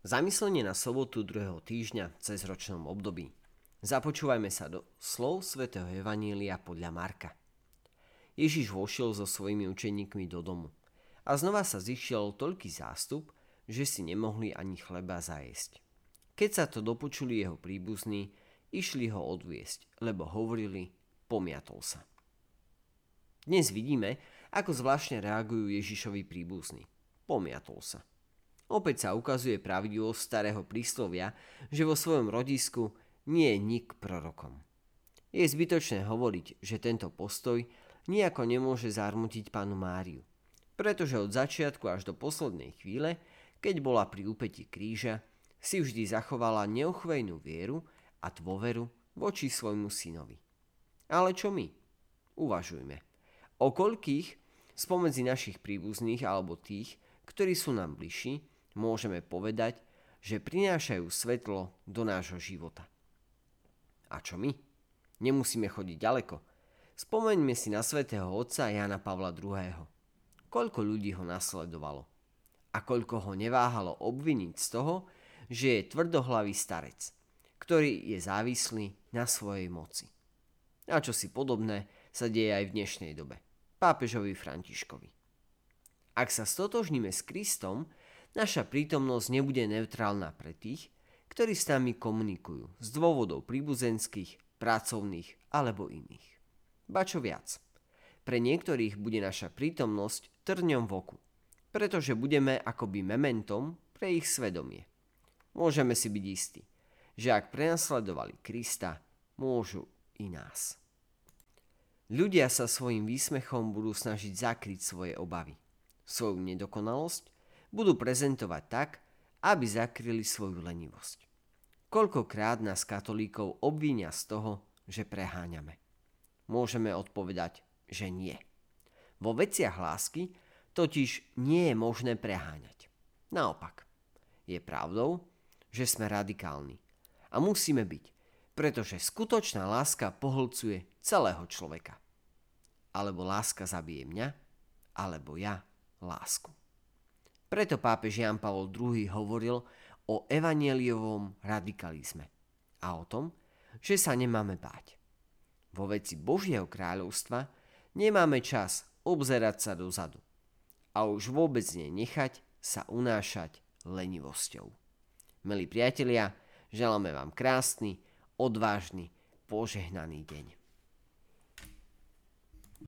Zamyslenie na sobotu druhého týždňa v cezročnom období. Započúvajme sa do slov svätého Evanília podľa Marka. Ježiš vošiel so svojimi učeníkmi do domu a znova sa zišiel toľký zástup, že si nemohli ani chleba zajesť. Keď sa to dopočuli jeho príbuzní, išli ho odviesť, lebo hovorili, pomiatol sa. Dnes vidíme, ako zvláštne reagujú Ježišovi príbuzní. Pomiatol sa. Opäť sa ukazuje pravidlo starého príslovia, že vo svojom rodisku nie je nik prorokom. Je zbytočné hovoriť, že tento postoj nejako nemôže zarmutiť pánu Máriu, pretože od začiatku až do poslednej chvíle, keď bola pri úpeti kríža, si vždy zachovala neochvejnú vieru a dôveru voči svojmu synovi. Ale čo my? Uvažujme. O koľkých spomedzi našich príbuzných alebo tých, ktorí sú nám bližší, môžeme povedať, že prinášajú svetlo do nášho života. A čo my? Nemusíme chodiť ďaleko. Spomeňme si na svätého otca Jana Pavla II. Koľko ľudí ho nasledovalo a koľko ho neváhalo obviniť z toho, že je tvrdohlavý starec, ktorý je závislý na svojej moci. A čo si podobné sa deje aj v dnešnej dobe. Pápežovi Františkovi. Ak sa stotožníme s Kristom, naša prítomnosť nebude neutrálna pre tých, ktorí s nami komunikujú z dôvodov príbuzenských, pracovných alebo iných. Ba čo viac, pre niektorých bude naša prítomnosť trňom v oku, pretože budeme akoby mementom pre ich svedomie. Môžeme si byť istí, že ak prenasledovali Krista, môžu i nás. Ľudia sa svojim výsmechom budú snažiť zakryť svoje obavy, svoju nedokonalosť budú prezentovať tak, aby zakryli svoju lenivosť. Koľkokrát nás katolíkov obvinia z toho, že preháňame. Môžeme odpovedať, že nie. Vo veciach lásky totiž nie je možné preháňať. Naopak, je pravdou, že sme radikálni. A musíme byť, pretože skutočná láska pohlcuje celého človeka. Alebo láska zabije mňa, alebo ja lásku. Preto pápež Jan Pavol II hovoril o evanieliovom radikalizme a o tom, že sa nemáme báť. Vo veci Božieho kráľovstva nemáme čas obzerať sa dozadu a už vôbec nechať sa unášať lenivosťou. Milí priatelia, želáme vám krásny, odvážny, požehnaný deň.